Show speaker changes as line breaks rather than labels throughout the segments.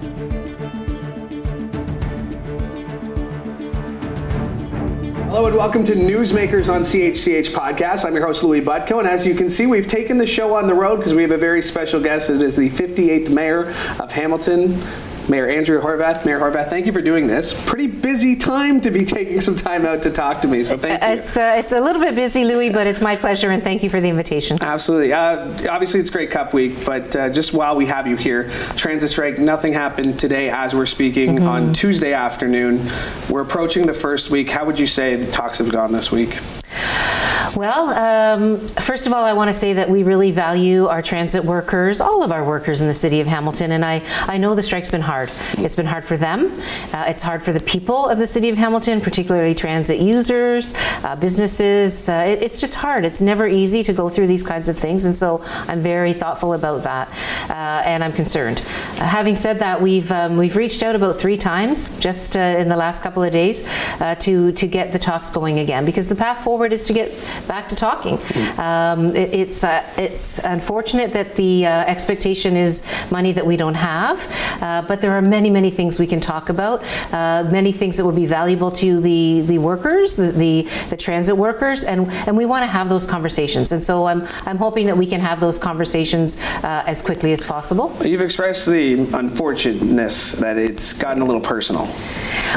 Hello and welcome to Newsmakers on CHCH podcast. I'm your host Louie Butko, and as you can see, we've taken the show on the road because we have a very special guest. It is the 58th mayor of Hamilton, Mayor Andrea Horwath. Mayor Horwath, thank you for doing this. Pretty busy time to be taking some time out to talk to me, so thank you.
It's uh, it's a little bit busy, Louie, but it's my pleasure, and thank you for the invitation.
Absolutely. Uh, obviously, it's Grey Cup week, but uh, just while we have you here, transit strike, nothing happened today as we're speaking
Mm-hmm.
on Tuesday afternoon. We're approaching the first week. How would you say the talks have gone this week?
Well, um, first of all, I want to say that we really value our transit workers, all of our workers in the city of Hamilton, and I, I know the strike's been hard. It's been hard for them. Uh, it's hard for the people of the city of Hamilton, particularly transit users, uh, businesses. Uh, it, it's just hard. It's never easy to go through these kinds of things, and so I'm very thoughtful about that, uh, and I'm concerned. Uh, having said that, we've um, we've reached out about three times just uh, in the last couple of days to to get the talks going again, because the path forward is to get back to talking. Um, it, it's uh, it's unfortunate that the uh, expectation is money that we don't have, uh, but there are many many things we can talk about, uh, many things that would be valuable to the the workers, the the, the transit workers, and and we want to have those conversations. And so I'm I'm hoping that we can have those conversations uh, as quickly as possible.
You've expressed the unfortunateness that it's gotten a little personal.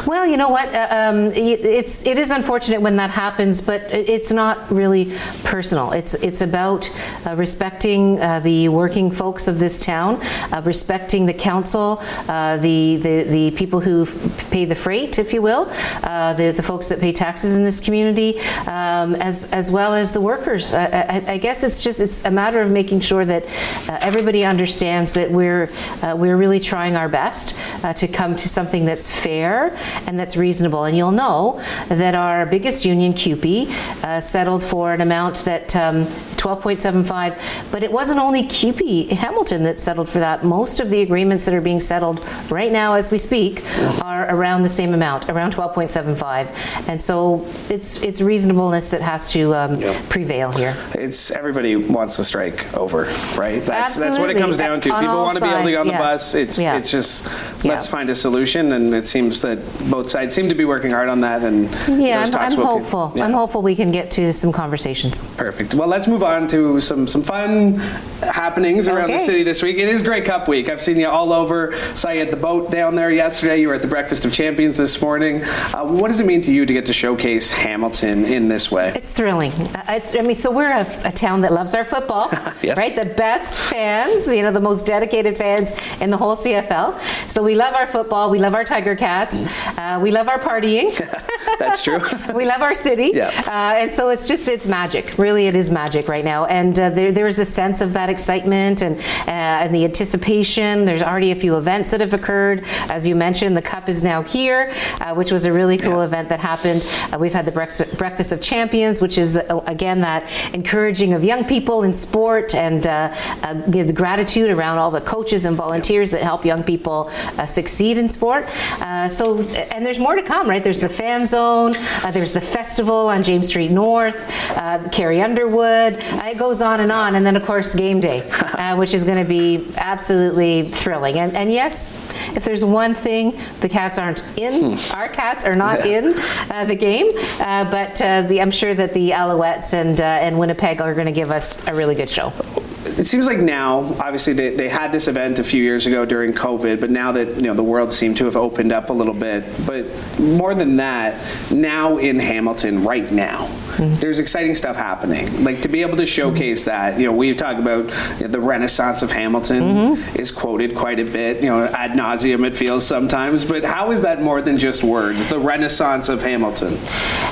Well, you know what? Uh, um, it- it's it is unfortunate when that happens, but it's not really personal. It's it's about uh, respecting uh, the working folks of this town, uh, respecting the council, uh, the, the the people who f- pay the freight, if you will, uh, the the folks that pay taxes in this community, um, as as well as the workers. I, I, guess it's just it's a matter of making sure that everybody understands that we're we're really trying our best to come to something that's fair and that's reasonable. And you'll know that our biggest union, CUPE, settled for an amount that um, 12.75, but it wasn't only CUPE Hamilton that settled for that. Most of the agreements that are being settled right now as we speak are around the same amount, around 12.75. And so it's it's reasonableness that has to um,
Yep.
prevail here.
It's everybody wants the strike over, right? That's that's what it comes down to.
On
People want to be able to get on the
sides,
bus. It's
Yeah.
it's just let's find a solution, and it seems that both sides seem to be working hard on that. And
Yeah,
those
I'm,
talks
I'm hopeful.
yeah.
I'm hopeful we can get to some conversations.
Perfect. Well, let's move on to some some fun happenings around the city this week. It is Grey Cup week. I've seen you all over. Saw you at the boat down there yesterday. You were at the Breakfast of Champions this morning. Uh, what does it mean to you to get to showcase Hamilton in this way?
It's thrilling. Uh, It's, I mean, so we're a, a town that loves our football,
Yes.
right? The best fans, you know, the most dedicated fans in the whole CFL. So we love our football. We love our Tiger Cats. Uh, we love our partying.
That's true.
we love our city.
Yeah.
Uh, and so it's just, it's magic. Really, it is magic right now. And uh, there, there is a sense of that excitement and, uh, and the anticipation. There's already a few events that have occurred. As you mentioned, the Cup is now here, uh, which was a really cool
Yeah.
event that happened. Uh, we've had the Brex- Breakfast of Champions, which is, uh, again, that encouraging of young people in sport and uh, the gratitude around all the coaches and volunteers that help young people uh, succeed in sport. Uh, so, and there's more to come, right? There's the fan zone, uh, there's the festival on James Street North, uh, Carrie Underwood. It goes on and on. And then, of course, game day, uh, which is going to be absolutely thrilling. And, and yes, if there's one thing, the cats aren't in, our cats are not in uh, the game, uh, but uh, the, I'm sure that the Alouettes and, uh, and Winnipeg are going to give us a really good show.
It seems like now, obviously, they, they had this event a few years ago during COVID, but now that you know the world seemed to have opened up a little bit. But more than that, now in Hamilton, right now, mm-hmm. there's exciting stuff happening. Like to be able to showcase mm-hmm. that, you know, we've talked about you know, the Renaissance of Hamilton mm-hmm. is quoted quite a bit, you know, ad nauseum it feels sometimes. But how is that more than just words? The Renaissance of Hamilton.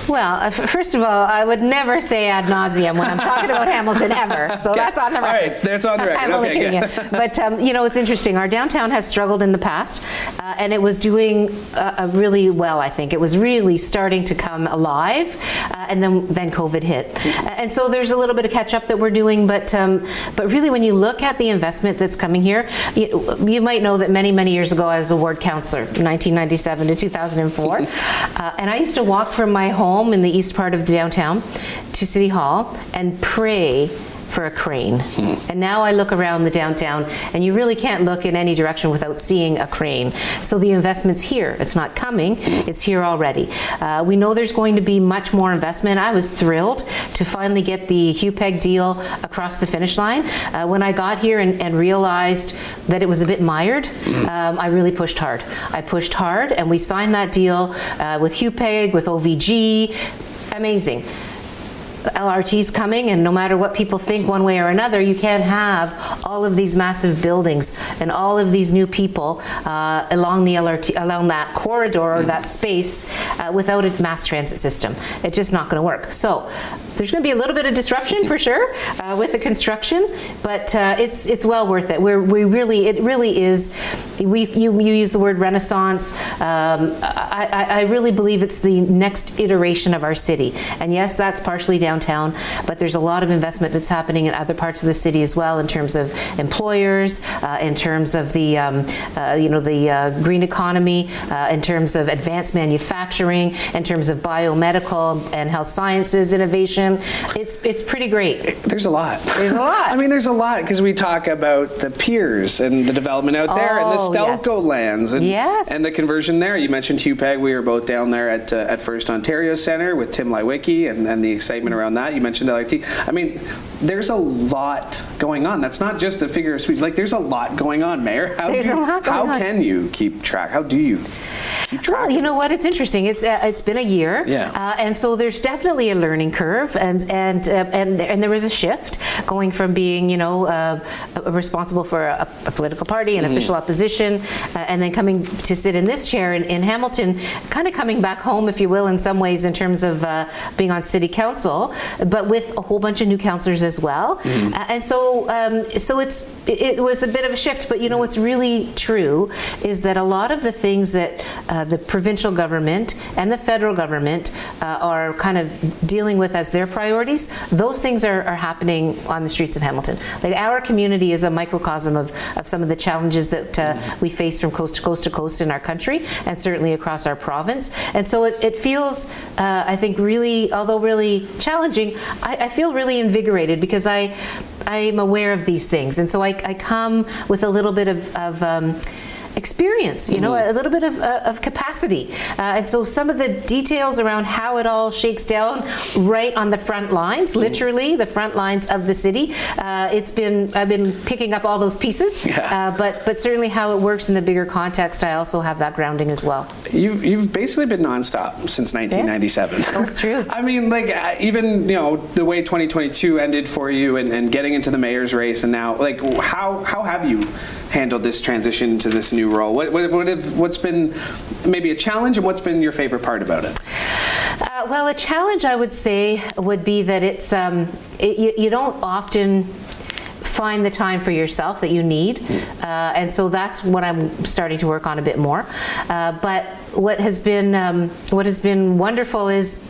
Well, uh, first of all, I would never say ad nauseum when I'm talking about Hamilton ever. So that's on the record.
Right, that's on the record.
I'm only
Okay,
kidding
good.
But um, you know, it's interesting. Our downtown has struggled in the past, uh, and it was doing uh, uh, really well. I think it was really starting to come alive, uh, and then then COVID hit, Uh, and so there's a little bit of catch up that we're doing. But um, but really, when you look at the investment that's coming here, you, you might know that many many years ago I was a ward councillor, 1997 to 2004, uh, and I used to walk from my home in the east part of the downtown to City Hall and pray for a crane. And now I look around the downtown, and you really can't look in any direction without seeing a crane. So the investment's here. It's not coming, it's here already. Uh, we know there's going to be much more investment. I was thrilled to finally get the HUPEG deal across the finish line. Uh, when I got here and, and realized that it was a bit mired, um, I really pushed hard. I pushed hard, and we signed that deal uh, with HUPEG, with OVG. Amazing. LRT's coming, and no matter what people think one way or another, you can't have all of these massive buildings and all of these new people uh, along the LRT, along that corridor or that space uh, without a mass transit system. It's just not going to work. So there's going to be a little bit of disruption for sure uh, with the construction, but uh, it's it's well worth it. We're, we really it really is. We you, you use the word renaissance. Um, I, I, really believe it's the next iteration of our city, and yes, that's partially downtown, but there's a lot of investment that's happening in other parts of the city as well in terms of employers, uh, in terms of the um, uh, you know the uh, green economy, uh, in terms of advanced manufacturing, in terms of biomedical and health sciences innovation. It's it's pretty great.
There's a lot.
There's a lot.
I mean, there's a lot because we talk about the piers and the development out there and the
Oh, yes.
Stelco lands and,
Yes.
and the conversion there. You mentioned HUPEG. We were both down there at, uh, at First Ontario Centre with Tim Leiweke and, and the excitement around that. You mentioned LRT. I mean, there's a lot going on. That's not just a figure of speech. Like, there's a lot going on, Mayor. How
There's
do,
a lot going
How
on.
can you keep track? How do you?
Well, you know what? It's interesting. It's uh, it's been a year,
Yeah.
uh, and so there's definitely a learning curve, and and uh, and and there was a shift going from being you know uh, uh, responsible for a, a political party and official opposition, uh, and then coming to sit in this chair in, in Hamilton, kind of coming back home, if you will, in some ways in terms of uh, being on city council, but with a whole bunch of new councillors as well, Uh, and so um, so it's it, was a bit of a shift. But you know what's really true is that a lot of the things that uh, the provincial government and the federal government uh, are kind of dealing with as their priorities, those things are, are happening on the streets of Hamilton. Like our community is a microcosm of, of some of the challenges that uh, we face from coast to coast to coast in our country and certainly across our province. And so it, it feels, uh, I think, really, although really challenging, I, I feel really invigorated because I, I'm aware of these things. And so I, I come with a little bit of, of um, experience, you know, a little bit of, uh, of capacity. Uh, and so some of the details around how it all shakes down right on the front lines, literally the front lines of the city. Uh, it's been, I've been picking up all those pieces,
Yeah.
uh, but, but certainly how it works in the bigger context, I also have that grounding as well.
You've, you've basically been nonstop since 1997.
That's true.
I mean, like, uh, even, you know, the way 2022 ended for you and, and getting into the mayor's race and now, like, how, how have you handled this transition to this new role? What, what, what have, what's been maybe a challenge and what's been your favorite part about it?
Uh, well, a challenge I would say would be that it's um, it, you, you don't often find the time for yourself that you need, uh, and so that's what I'm starting to work on a bit more. Uh, but what has been um, what has been wonderful is.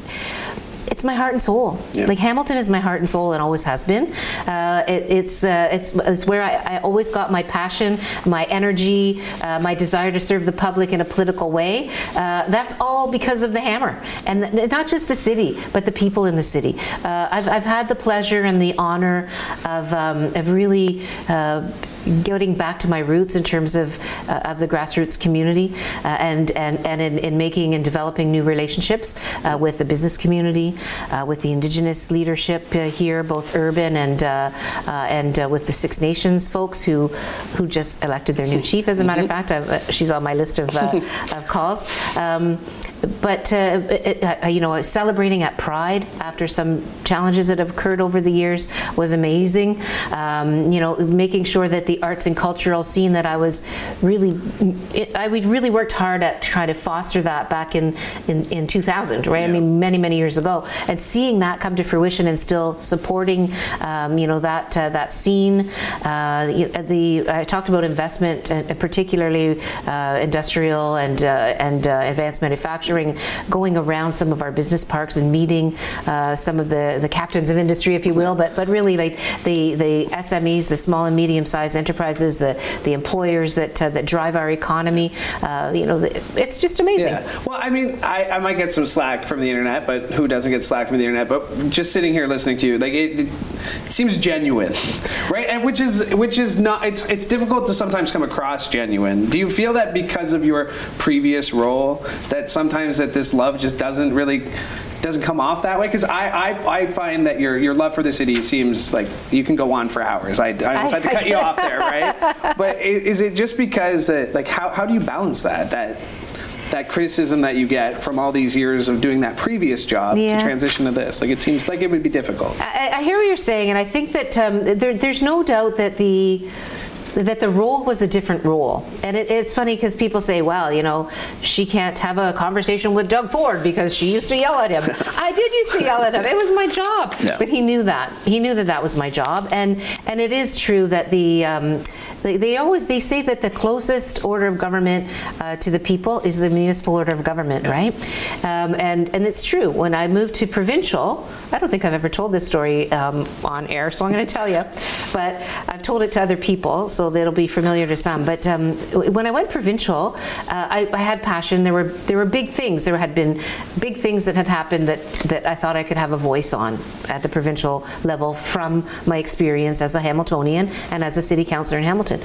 It's my heart and soul.
Yeah.
Like Hamilton is my heart and soul, and always has been. Uh, it, it's uh, it's it's where I, I always got my passion, my energy, uh, my desire to serve the public in a political way. Uh, that's all because of the Hammer, and not just the city, but the people in the city. Uh, I've I've had the pleasure and the honor of um, of really. Getting back to my roots in terms of uh, of the grassroots community uh, and and and in, in making and developing new relationships uh, with the business community, uh, with the indigenous leadership uh, here, both urban and uh, uh, and uh, with the Six Nations folks who who just elected their new chief. As a matter of fact, I've, uh, she's on my list of uh, of calls. Um, but uh, it, uh, you know, celebrating at Pride after some challenges that have occurred over the years was amazing. Um, you know, making sure that the arts and cultural scene that I was really, it, I we really worked hard at trying to foster that back in in, in 2000, right? I mean, many many years ago, and seeing that come to fruition and still supporting, um, you know, that uh, that scene. Uh, the I talked about investment, uh, particularly uh, industrial and uh, and uh, advanced manufacturing going around some of our business parks and meeting uh, some of the, the captains of industry, if you will, but but really like the the SMEs, the small and medium sized enterprises, the the employers that uh, that drive our economy. Uh, you know, it's just amazing.
Yeah. Well, I mean, I, I might get some slack from the internet, but who doesn't get slack from the internet? But just sitting here listening to you, like it, it seems genuine, right? And which is which is not. It's it's difficult to sometimes come across genuine. Do you feel that because of your previous role that sometimes that this love just doesn't really doesn't come off that way because I, I I find that your your love for the city seems like you can go on for hours. I, I almost had to cut you off there, right? But is it just because that like how how do you balance that that that criticism that you get from all these years of doing that previous job
Yeah.
to transition to this? Like it seems like it would be difficult.
I, I hear what you're saying, and I think that um, there, there's no doubt that the that the role was a different role. And it, it's funny because people say, well, you know, she can't have a conversation with Doug Ford because she used to yell at him. I did used to yell at him. It was my job.
Yeah.
But he knew that. He knew that that was my job. And and it is true that the um, they, they always they say that the closest order of government uh, to the people is the municipal order of government, right? Um, and and it's true. When I moved to provincial, I don't think I've ever told this story um, on air, so I'm going to tell you. But I've told it to other people, so that'll be familiar to some. But um, when I went provincial, uh, I, I had passion. There were there were big things. There had been big things that had happened that that I thought I could have a voice on at the provincial level from my experience as a Hamiltonian and as a city councillor in Hamilton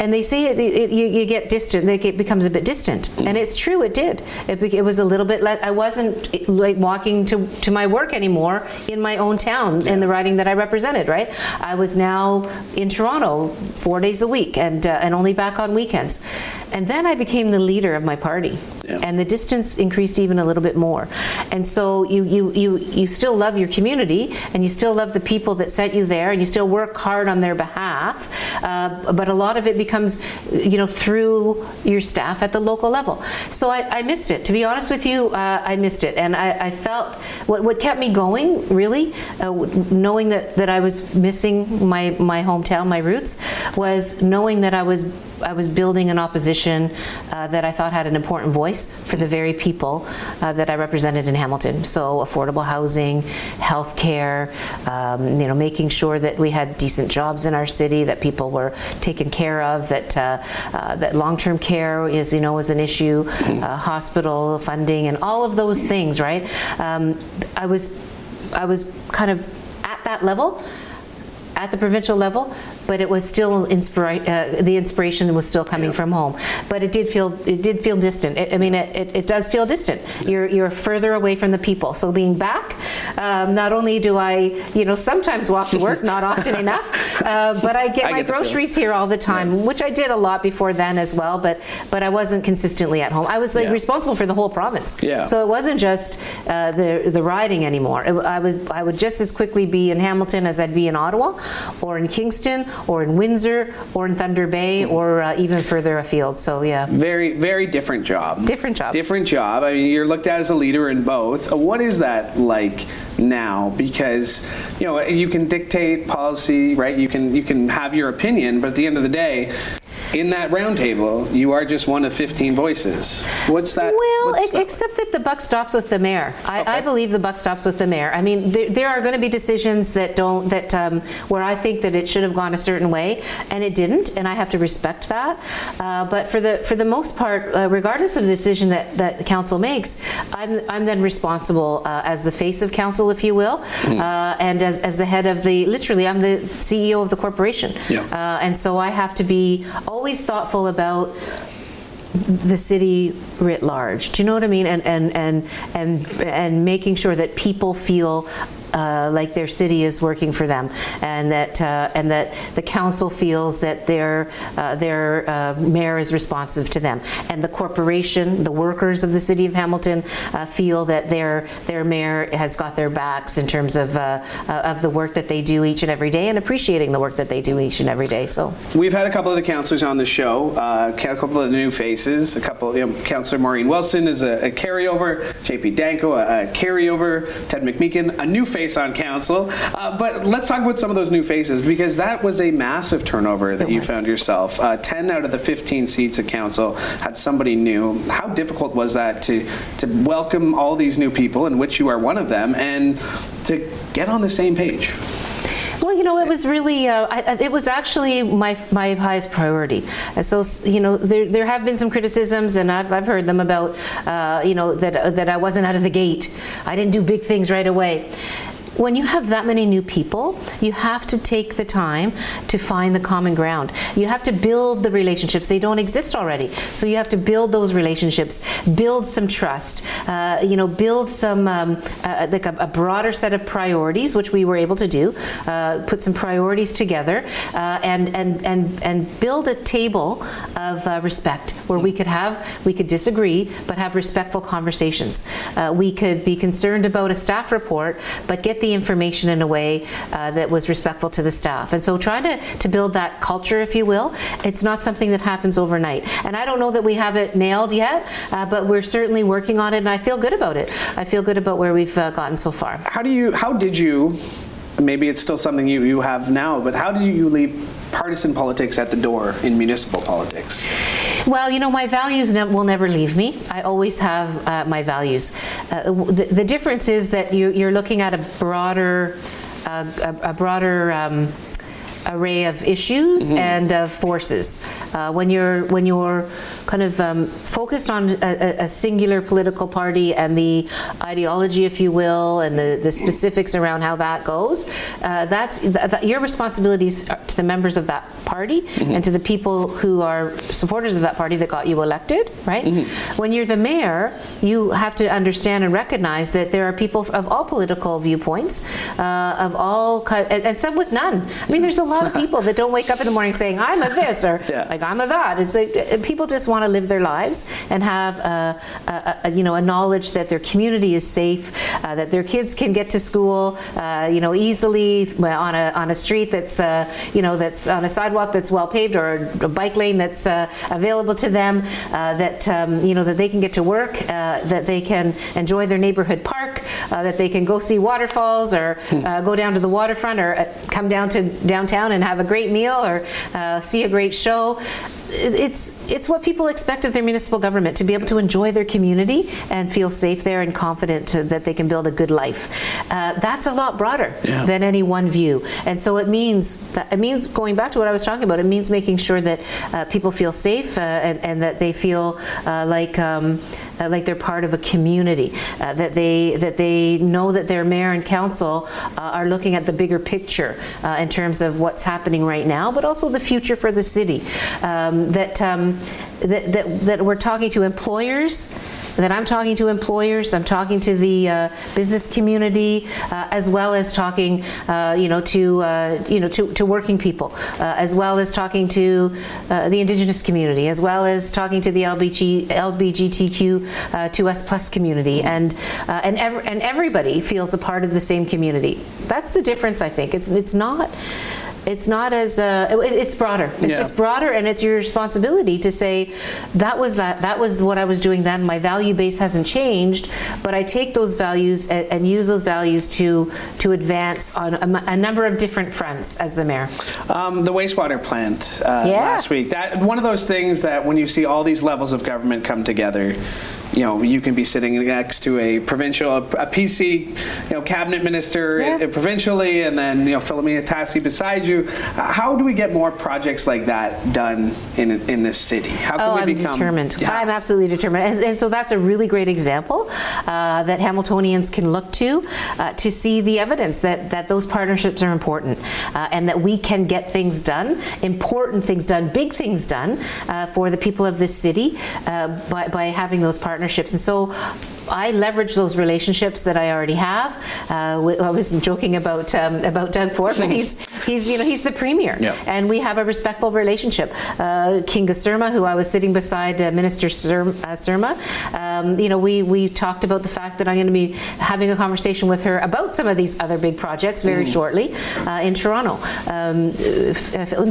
and they say it, it, you, you get distant it becomes a bit distant. And it's true it did. It, it was a little bit le- i wasn't like walking to, to my work anymore in my own town in the riding that i represented right? I was now in toronto four days a week and, uh, and only back on weekends. And then i became the leader of my party.
Yeah.
and the distance increased even a little bit more. And so you, you, you, you still love your community and you still love the people that sent you there and you still work hard on their behalf. Uh, but a lot of it becomes you know through your staff at the local level. So I, I missed it. To be honest with you uh, I missed it. And I, I felt what, what kept me going really uh, knowing that, that I was missing my, my hometown my roots was knowing that I was I was building an opposition uh, that I thought had an important voice for the very people uh, that I represented in Hamilton. So affordable housing, health care, um, you know, making sure that we had decent jobs in our city, that people were taken care of, that uh, uh, that long-term care is you know is an issue, uh, hospital funding, and all of those things. Right? Um, I was I was kind of at that level at the provincial level, but it was still inspira- uh, the inspiration was still coming from home. But it did feel it did feel distant. It, I mean, it, it, it does feel distant. You're you're further away from the people. So being back, um, not only do I you know sometimes walk to work, not often enough, uh, but I get
I
my
get
groceries here all the time, which I did a lot before then as well. But but I wasn't consistently at home. I was like
Yeah.
responsible for the whole province.
Yeah.
So it wasn't just uh, the the riding anymore. It, I was I would just as quickly be in Hamilton as I'd be in Ottawa, or in Kingston, or in Windsor, or in Thunder Bay, or uh, even further afield. So yeah.
Very, very different job.
Different job.
Different job. I mean, you're looked at as a leader in both. Uh, What is that like now? Because you know you can dictate policy, right? You can you can have your opinion, but at the end of the day, in that roundtable, you are just one of 15 voices. What's that?
Well,
what's
except that the buck stops with the mayor. I,
Okay.
I believe the buck stops with the mayor. I mean, there, there are going to be decisions that don't that um, where I think that it should have gone a certain way, and it didn't, and I have to respect that. Uh, but for the for the most part, uh, regardless of the decision that, that the council makes, I'm I'm then responsible uh, as the face of council, if you will, uh, and as, as the head of the literally, I'm the CEO of the corporation,
Yeah.
uh, and so I have to be always thoughtful about the city writ large. Do you know what I mean? And and and and and making sure that people feel. Uh, like their city is working for them, and that uh, and that the council feels that their uh, their uh, mayor is responsive to them, and the corporation, the workers of the city of Hamilton, uh, feel that their their mayor has got their backs in terms of uh, of the work that they do each and every day, and appreciating the work that they do each and every day. So.
We've had a couple of the councillors on the show, a couple of the new faces. A couple, you know, Councillor Maureen Wilson is a, a carryover, JP Danko a, a carryover, Ted McMeekin, a new face face on council. Uh, but let's talk about some of those new faces because that was a massive turnover that
It
you
was.
found yourself. Uh, 10 out of the 15 seats at council had somebody new. How difficult was that to, to welcome all these new people, in which you are one of them, and to get on the same page?
Well, you know, it was really, uh, I, it was actually my my highest priority. And so, you know, there, there have been some criticisms, and I've, I've heard them about, uh, you know, that that I wasn't out of the gate. I didn't do big things right away. When you have that many new people, you have to take the time to find the common ground. You have to build the relationships. They don't exist already. So you have to build those relationships, build some trust, uh, you know, build some, um, uh, like a, a broader set of priorities, which we were able to do, uh, put some priorities together, uh, and, and, and, and build a table of uh, respect where we could have, we could disagree, but have respectful conversations. Uh, we could be concerned about a staff report, but get the information in a way uh, that was respectful to the staff. And so try to, to build that culture, if you will. It's not something that happens overnight. And I don't know that we have it nailed yet, uh, but we're certainly working on it, and I feel good about it. I feel good about where we've uh, gotten so far.
How do you? How did you? Maybe it's still something you, you have now, but how did you leave partisan politics at the door in municipal politics?
Well, you know, my values ne- will never leave me. I always have uh, my values. Uh, the, the difference is that you, you're looking at a broader, uh, a, a broader. Um, array of issues and of forces. Uh, when you're when you're kind of um, focused on a, a- singular political party and the ideology, if you will, and the, the specifics around how that goes, uh, that's th- th- your responsibilities to the members of that party and to the people who are supporters of that party that got you elected. Right? When you're the mayor, you have to understand and recognize that there are people of all political viewpoints, uh, of all ki- and, and some with none. I mean, there's a lot of people that don't wake up in the morning saying I'm a this or
Yeah.
like I'm a that. It's like uh, people just want to live their lives and have a, a, a you know a knowledge that their community is safe, uh, that their kids can get to school, uh, you know, easily on a on a street that's uh, you know that's on a sidewalk that's well paved or a bike lane that's uh, available to them. Uh, that um, you know that they can get to work, uh, that they can enjoy their neighborhood park, uh, that they can go see waterfalls or uh, go down to the waterfront or uh, come down to downtown and have a great meal or uh, see a great show. It's it's what people expect of their municipal government to be able to enjoy their community and feel safe there and confident to, that they can build a good life. Uh, that's a lot broader
Yeah.
than any one view, and so it means that it means going back to what I was talking about. It means making sure that uh, people feel safe uh, and, and that they feel uh, like um, uh, like they're part of a community. Uh, that they that they know that their mayor and council uh, are looking at the bigger picture uh, in terms of what's happening right now, but also the future for the city. Um, that, um, that that that we're talking to employers that I'm talking to employers, I'm talking to the uh, business community, uh, as well as talking, uh, you know, to uh, you know to, to working people, uh, as well as talking to uh, the Indigenous community, as well as talking to the LBG, LBGTQ uh, 2S plus community, and and ev- and everybody feels a part of the same community. That's the difference, I think. It's it's not. It's not as uh, it- it's broader. It's
Yeah.
just broader, and it's your responsibility to say that was that that was what I was doing then. My value base hasn't changed, but I take those values and, and use those values to to advance on a number of different fronts as the mayor.
Um, the wastewater plant uh,
Yeah.
last week. That one of those things that when you see all these levels of government come together, you know, you can be sitting next to a provincial, a PC, you know, cabinet minister
Yeah.
uh, provincially, and then you know Filomena Tassi beside you. Uh, How do we get more projects like that done in in this city? How can
Oh,
we
I'm
become
determined.
Yeah.
I'm absolutely determined. And, and so that's a really great example uh, that Hamiltonians can look to uh, to see the evidence that, that those partnerships are important uh, and that we can get things done, important things done, big things done uh, for the people of this city uh, by, by having those partnerships. And so I leverage those relationships that I already have. Uh, I was joking about um, about Doug Ford, but he's he's you know he's the premier,
Yeah.
and we have a respectful relationship. Uh, Kinga Surma, who I was sitting beside uh, Minister Sur- uh, Surma, um, you know, we we talked about the fact that I'm going to be having a conversation with her about some of these other big projects very shortly uh, in Toronto. Um,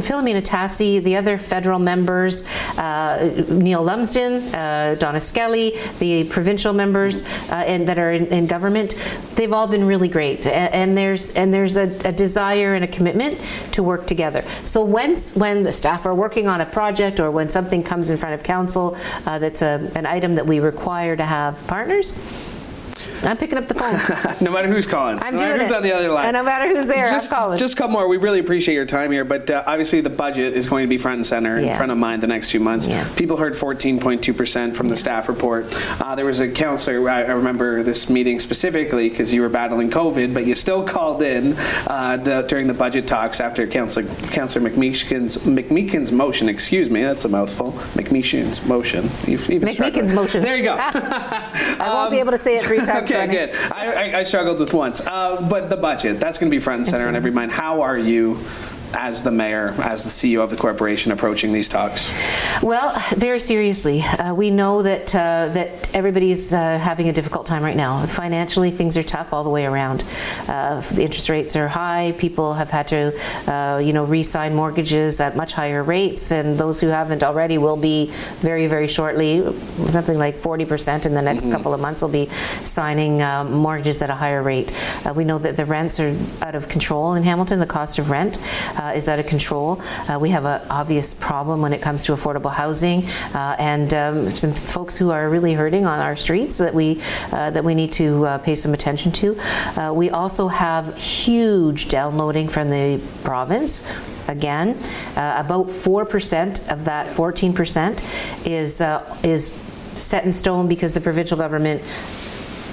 Filomena Tassi, the other federal members, uh, Neil Lumsden, uh, Donna Skelly, the provincial members. Ours uh, and that are in, in government, they've all been really great. A- And, there's and there's a, a desire and a commitment to work together. So when when the staff are working on a project or when something comes in front of council uh, that's a, an item that we require to have partners, I'm picking up the phone.
no matter who's calling.
I'm
no matter who's
it.
on the other line.
And no matter who's there, I'm
just,
calling.
Just come more. We really appreciate your time here, but uh, obviously the budget is going to be front and center in front of mind the next few months.
Yeah.
People heard 14.2% from the staff report. Uh, there was a counselor, I, I remember this meeting specifically because you were battling COVID, but you still called in uh, the, during the budget talks after Councillor McMeekin's, McMeekin's motion, excuse me, that's a mouthful, McMeekin's motion. You've
McMeekin's motion.
There you go.
I won't be able to say it three times
okay, good. I, I, I struggled with once. Uh, but the budget, that's going to be front and center on every mind. How are you, as the mayor, as the CEO of the corporation, approaching these talks?
Well, very seriously, uh, we know that uh, that everybody's uh, having a difficult time right now. Financially, things are tough all the way around. Uh, the interest rates are high. People have had to, uh, you know, re-sign mortgages at much higher rates, and those who haven't already will be very, very shortly. Something like 40% in the next couple of months will be signing uh, mortgages at a higher rate. Uh, we know that the rents are out of control in Hamilton. The cost of rent uh, is out of control. Uh, we have an obvious problem when it comes to affordable housing, uh, and um, some folks who are really hurting on our streets that we uh, that we need to uh, pay some attention to. We also have huge downloading from the province. Again, uh, about 4% of that 14% is uh, is set in stone because the provincial government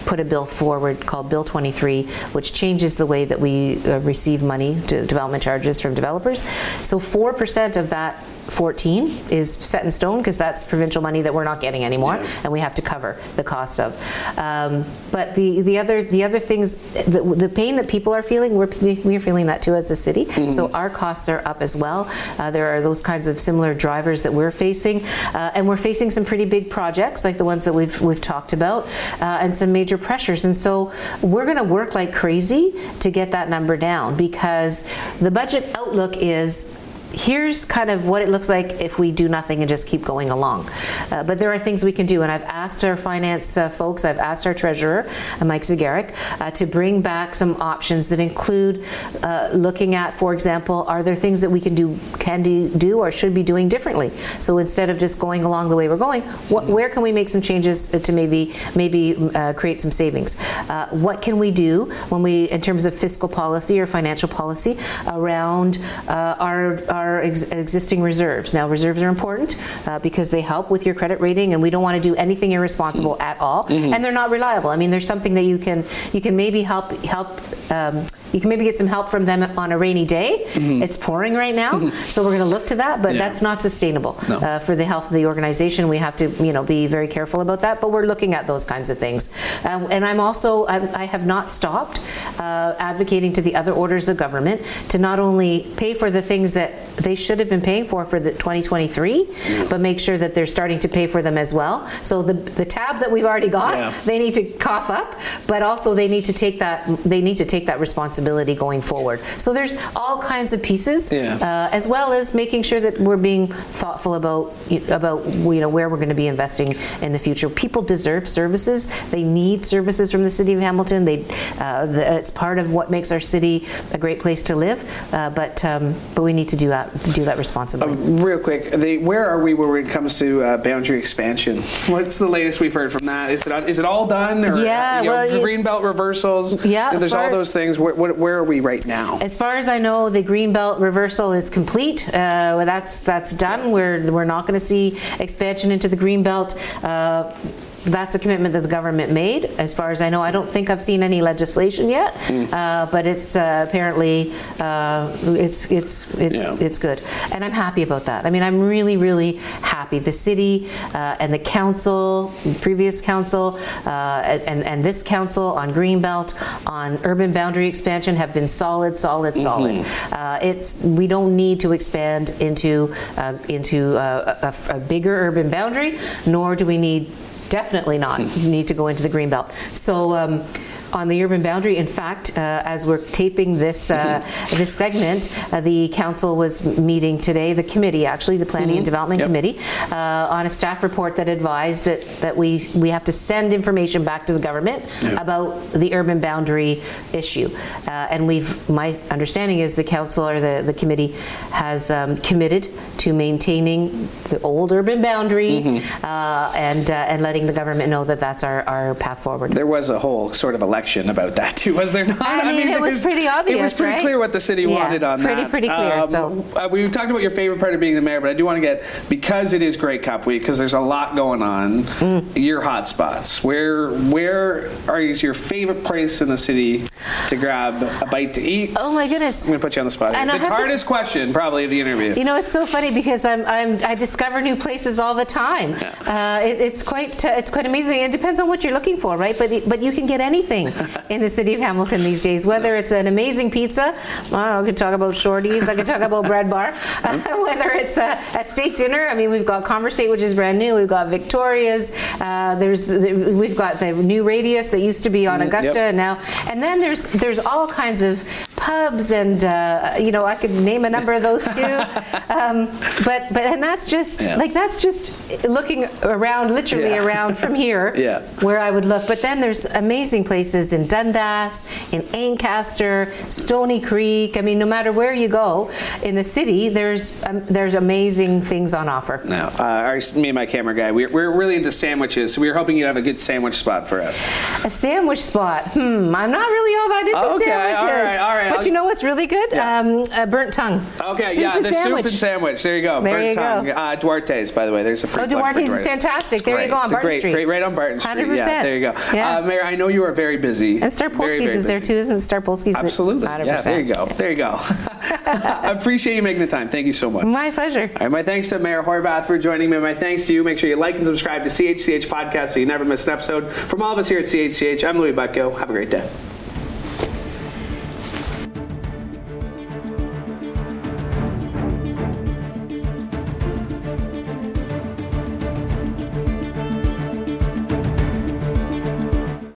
put a bill forward called Bill 23, which changes the way that we uh, receive money to development charges from developers. So 4% of that 14 is set in stone because that's provincial money that we're not getting anymore, and we have to cover the cost of. Um, but the the other the other things, the, the pain that people are feeling, we're we're feeling that too as a city. So our costs are up as well. Uh, there are those kinds of similar drivers that we're facing, uh, and we're facing some pretty big projects like the ones that we've we've talked about, uh, and some major pressures. And so we're going to work like crazy to get that number down because the budget outlook is here's kind of what it looks like if we do nothing and just keep going along. Uh, but there are things we can do, and I've asked our finance uh, folks, I've asked our treasurer, uh, Mike Zegarac, uh, to bring back some options that include uh, looking at, for example, are there things that we can do, can do, do or should be doing differently? So instead of just going along the way we're going, where can we make some changes to maybe maybe create some savings? What can we do when we, in terms of fiscal policy or financial policy, around uh, our our ex- existing reserves? Now, reserves are important uh, because they help with your credit rating, and we don't want to do anything irresponsible at all. And they're not reliable. I mean, there's something that you can you can maybe help help. Um, you can maybe get some help from them on a rainy day. It's pouring right now, so we're going to look to that. But
Yeah.
that's not sustainable
No.
uh, for the health of the organization. We have to, you know, be very careful about that. But we're looking at those kinds of things. Um, and I'm also, I'm, I have not stopped uh, advocating to the other orders of government to not only pay for the things that they should have been paying for for the 2023, but make sure that they're starting to pay for them as well. So the the tab that we've already got,
Yeah.
they need to cough up, but also they need to take that they need to take that responsibility going forward. So there's all kinds of pieces,
Yeah.
uh, as well as making sure that we're being thoughtful about about you know where we're going to be investing in the future. People deserve services; they need services from the city of Hamilton. They uh, the, it's part of what makes our city a great place to live. Uh, but um, but we need to do that do that responsibly.
Real quick, the, where are we when it comes to uh, boundary expansion? What's the latest we've heard from that? Is it is it all done? Or,
Yeah,
you know,
well,
greenbelt reversals.
Yeah,
there's all those things. Where, where, where are we right now?
As far as I know, the green belt reversal is complete. Uh, that's that's done. We're we're not going to see expansion into the greenbelt. Uh, that's a commitment that the government made. As far as I know, I don't think I've seen any legislation yet, uh, but it's uh, apparently uh, it's it's it's
Yeah.
it's good, and I'm happy about that. I mean, I'm really really happy. The city uh, and the council, previous council, uh, and and this council on greenbelt, on urban boundary expansion have been solid, solid, solid. Uh, it's we don't need to expand into uh, into a, a- a bigger urban boundary, nor do we need definitely not you need to go into the green belt. So. Um, on the urban boundary. In fact, uh, as we're taping this uh, this segment, uh, the council was meeting today, the committee actually, the Planning and Development
Yep.
Committee, uh, on a staff report that advised that, that we, we have to send information back to the government about the urban boundary issue. Uh, And we've, my understanding is the council or the, the committee has um, committed to maintaining the old urban boundary
Mm-hmm.
uh, and, uh, and letting the government know that that's our, our path forward.
There was a whole sort of election about that too, was there not?
I mean, it was pretty
It was pretty
right?
clear what the city
Yeah,
wanted on
pretty-
that.
pretty pretty clear, so-
uh, we talked about your favorite part of being the mayor, but I do want to get because it is Grey Cup week because there's a lot going on.
Mm.
Your hot spots. Where where are is your favorite place in the city to grab a bite to eat?
Oh, my goodness.
I'm gonna put you on the spot. Here. The
have to
hardest question probably of the interview.
You know, it's so funny because I'm, I'm I discover new places all the time. Uh, it, it's quite uh, it's quite amazing. It depends on what you're looking for, right? But but you can get anything in the city of Hamilton these days. Whether it's an amazing pizza, well, I could talk about shorties. I could talk about bread bar. Uh, whether it's a, a steak dinner, I mean, we've got Conversate, which is brand new. We've got Victoria's. Uh, there's the, we've got the new Radius that used to be on Augusta,
yep.
and now and then there's there's all kinds of pubs and uh, you know I could name a number of those too. um, but but and that's just
Yeah.
like that's just looking around, literally
Yeah.
around from here,
Yeah.
where I would look. But then there's amazing places in Dundas, in Ancaster, Stoney Creek. I mean, no matter where you go in the city, there's um, there's amazing things on offer.
Now, uh, our, me and my camera guy, we're, we're really into sandwiches, so we were hoping you'd have a good sandwich spot for us.
A sandwich spot. Hmm. I'm not really all that into
Okay,
sandwiches.
all right, all right,
But
I'll-
you know what's really good?
Yeah.
Um, a burnt tongue.
Okay,
Soup
yeah, the
sandwich.
soup and sandwich. There you go.
There
Burnt
you
tongue.
go.
Uh, Duarte's, by the way. There's a free
Oh, Duarte's is fantastic.
It's
There you go, on Barton
great,
Street.
Great, right on Barton Street.
100%.
there you go.
Yeah.
Uh, Mayor, I know you are very busy.
And Starpolsky's is there too, isn't Starpolsky's?
Absolutely.
100%.
Yeah, there you go. There you go. I appreciate you making the time. Thank you so much.
My pleasure.
All right, my thanks to Mayor Horwath for joining me. My thanks to you. Make sure you like and subscribe to CHCH Podcast so you never miss an episode. From all of us here at CHCH, I'm Louie Butko. Have a great day.